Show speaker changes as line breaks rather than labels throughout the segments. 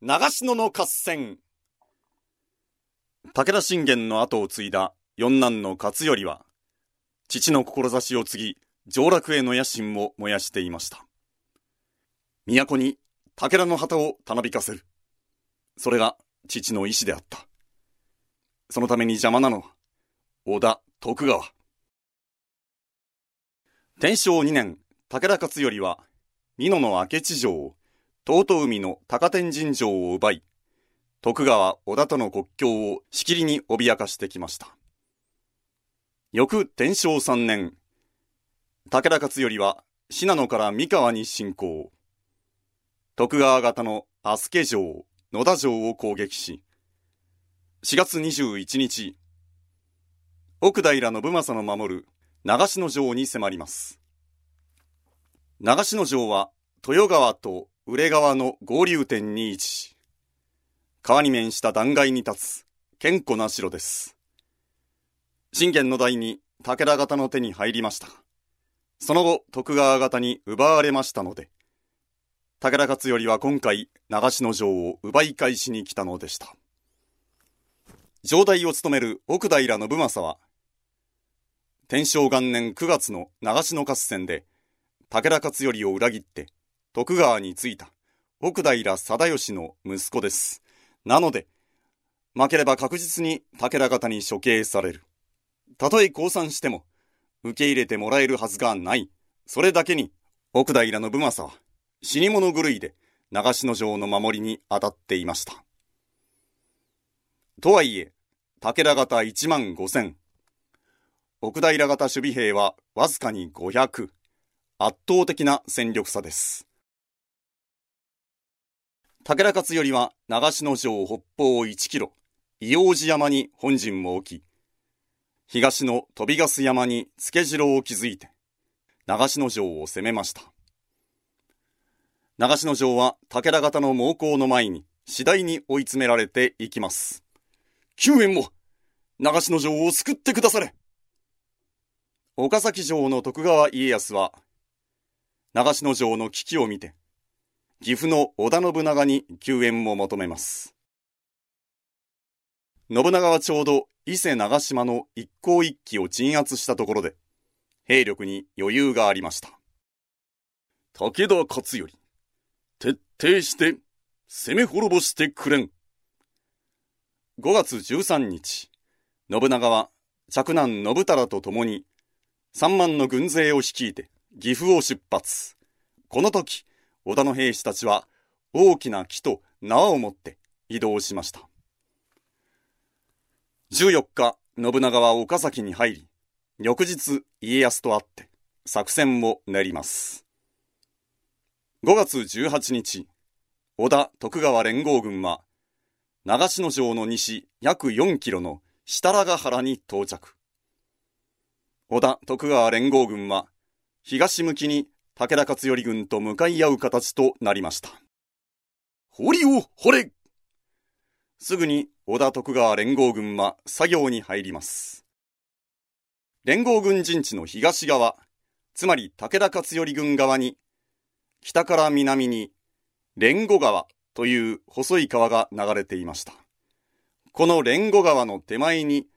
長篠の合戦。武田信玄の後を継いだ四男の勝頼は、父の志を継ぎ、上洛への野心を燃やしていました。都に武田の旗をたなびかせる。それが父の意志であった。そのために邪魔なのは、織田徳川。天正2年、武田勝頼は、美濃の明智城を、遠海の高天神城を奪い、徳川織田との国境をしきりに脅かしてきました。翌天正3年、武田勝頼は信濃から三河に侵攻。徳川方の飛鳥城、野田城を攻撃し、4月21日、奥平信正の守る長篠城に迫ります。長篠城は豊川と呉川の合流点に位置し、川に面した断崖に立つ堅固な城です。信玄の代に武田方の手に入りました。その後、徳川方に奪われましたので、武田勝頼は今回、長篠城を奪い返しに来たのでした。城代を務める奥平信正は、天正元年9月の長篠合戦で、武田勝頼を裏切って徳川に着いた奥平貞義の息子です。なので、負ければ確実に武田方に処刑される。たとえ降参しても、受け入れてもらえるはずがない。それだけに、奥平信正は、死に物狂いで、長篠城の守りに当たっていました。とはいえ、武田方1万5千、奥平方守備兵はわずかに500、圧倒的な戦力差です。武田勝頼は長篠城北方1キロ、伊王子山に本陣を置き、東の飛びガス山に付け城を築いて、長篠城を攻めました。長篠城は武田方の猛攻の前に次第に追い詰められていきます。救援も、長篠城を救ってくだされ岡崎城の徳川家康は、長篠城の危機を見て、岐阜の織田信長に救援を求めます。信長はちょうど伊勢長島の一向一揆を鎮圧したところで、兵力に余裕がありました。武田勝頼、徹底して攻め滅ぼしてくれん。5月13日、信長は嫡男信太と共に3万の軍勢を率いて岐阜を出発。この時、織田の兵士たちは大きな木と縄を持って移動しました。14日、信長は岡崎に入り、翌日家康と会って作戦を練ります。5月18日、織田徳川連合軍は、長篠城の西約4キロの設楽原に到着。織田徳川連合軍は、東向きに武田勝頼軍と向かい合う形となりました。堀を掘れすぐに織田徳川連合軍は作業に入ります。連合軍陣地の東側、つまり武田勝頼軍側に、北から南に連合川という細い川が流れていました。この連合川の手前に、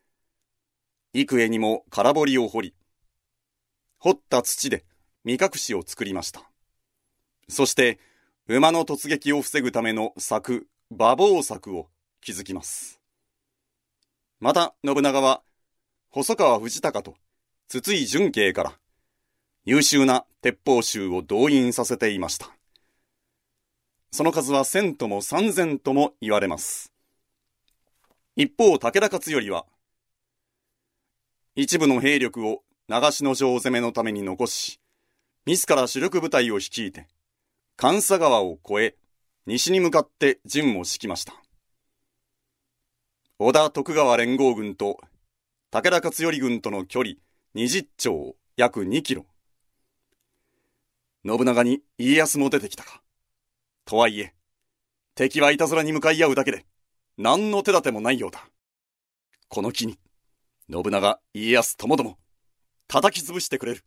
幾重にも空堀を掘り、掘った土で目隠しを作りました。そして、馬の突撃を防ぐための柵、馬防柵を築きます。また、信長は、細川藤孝と筒井淳慶から優秀な鉄砲衆を動員させていました。その数は千とも三千とも言われます。一方、武田勝頼は、一部の兵力を長篠城攻めのために残し、自ら主力部隊を率いて、関佐川を越え、西に向かって陣を敷きました。織田徳川連合軍と武田勝頼軍との距離20丁約2キロ。信長に家康も出てきたか。とはいえ、敵はいたずらに向かい合うだけで、何の手立てもないようだ。この機に、信長、家康ともども、叩き潰してくれる。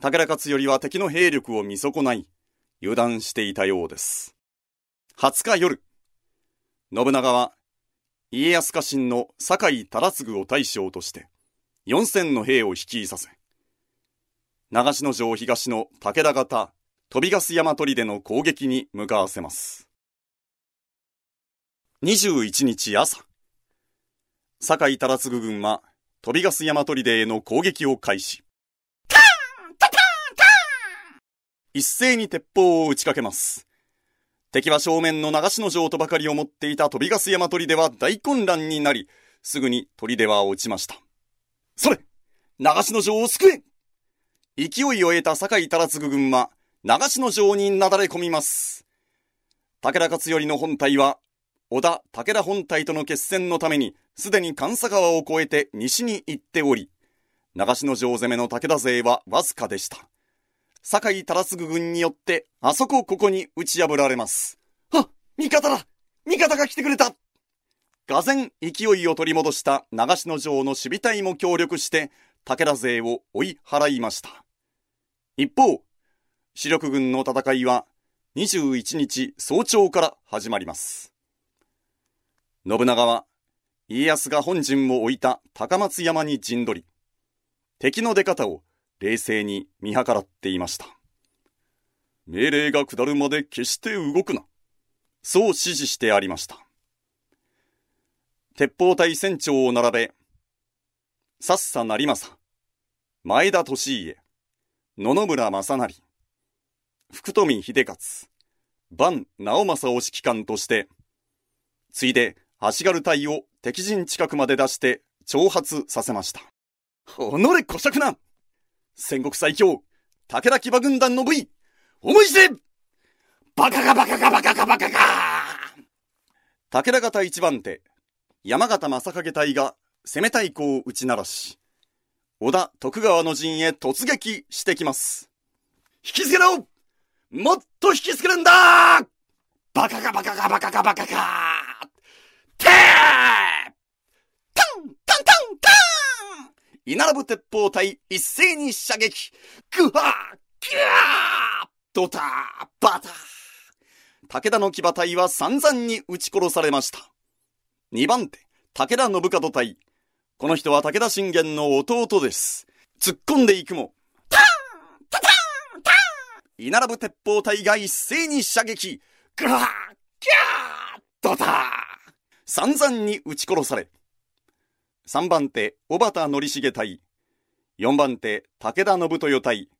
武田勝頼は敵の兵力を見損ない、油断していたようです。20日夜、信長は家康家臣の酒井忠次を大将として4000の兵を率いさせ、長篠城東の武田方飛びガス山砦の攻撃に向かわせます。21日朝、酒井忠次軍は飛びガス山砦への攻撃を開始。一斉に鉄砲を撃ちかけます。敵は正面の長篠城とばかりを持っていた飛びガス山砦は大混乱になり、すぐに砦は落ちました。それ長篠城を救え勢いを得た酒井忠次軍は、長篠城になだれ込みます。武田勝頼の本体は、織田武田本体との決戦のために、すでに関佐川を越えて西に行っており、長篠城攻めの武田勢はわずかでした。酒井忠次軍によって、あそこここに打ち破られます。は味方だ味方が来てくれた俄然勢いを取り戻した長篠城の守備隊も協力して、武田勢を追い払いました。一方、主力軍の戦いは21日早朝から始まります。信長は家康が本陣を置いた高松山に陣取り、敵の出方を冷静に見計らっていました。命令が下るまで決して動くな。そう指示してありました。鉄砲隊船長を並べ、さっさ成政、前田利家、野々村正成、福富秀勝、万直政を指揮官として、ついで足軽隊を敵陣近くまで出して挑発させました。おのれ小尺な戦国最強、武田騎馬軍団の部位、思い知れバカがバカがバカがバカが武田方一番手、山形正景隊が攻め太鼓を打ち鳴らし、織田徳川の陣へ突撃してきます。引きつけろもっと引きつけるんだバカがバカがバカがバカがてータンタンタンタン居並ぶ鉄砲隊一斉に射撃グワーギャードタバター武田の騎馬隊は散々に撃ち殺されました。二番手、武田信門隊。この人は武田信玄の弟です。突っ込んでいくも、タンタタンタン居並ぶ鉄砲隊が一斉に射撃グワーギャードター散々に撃ち殺され、3番手、小畑則重隊。4番手、武田信豊隊。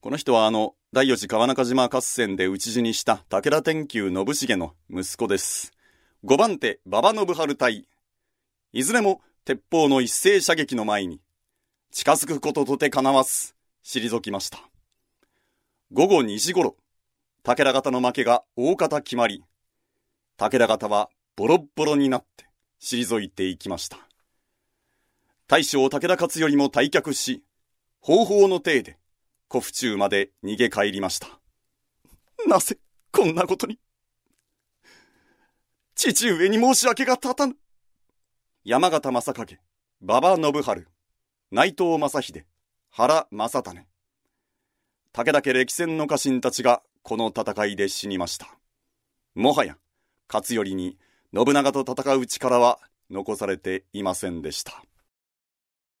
この人はあの、第四次川中島合戦で討ち死にした武田天久信重の息子です。5番手、馬場信春隊。いずれも鉄砲の一斉射撃の前に、近づくこととてかなわず、退きました。午後2時頃、武田方の負けが大方決まり、武田方はボロッボロになって退いていきました。大将武田勝頼も退却し、方法の体で、古府中まで逃げ帰りました。なぜ、こんなことに？父上に申し訳が立たぬ。山形正景、馬場信春、内藤正秀、原正種。武田家歴戦の家臣たちがこの戦いで死にました。もはや、勝頼に信長と戦う力は残されていませんでした。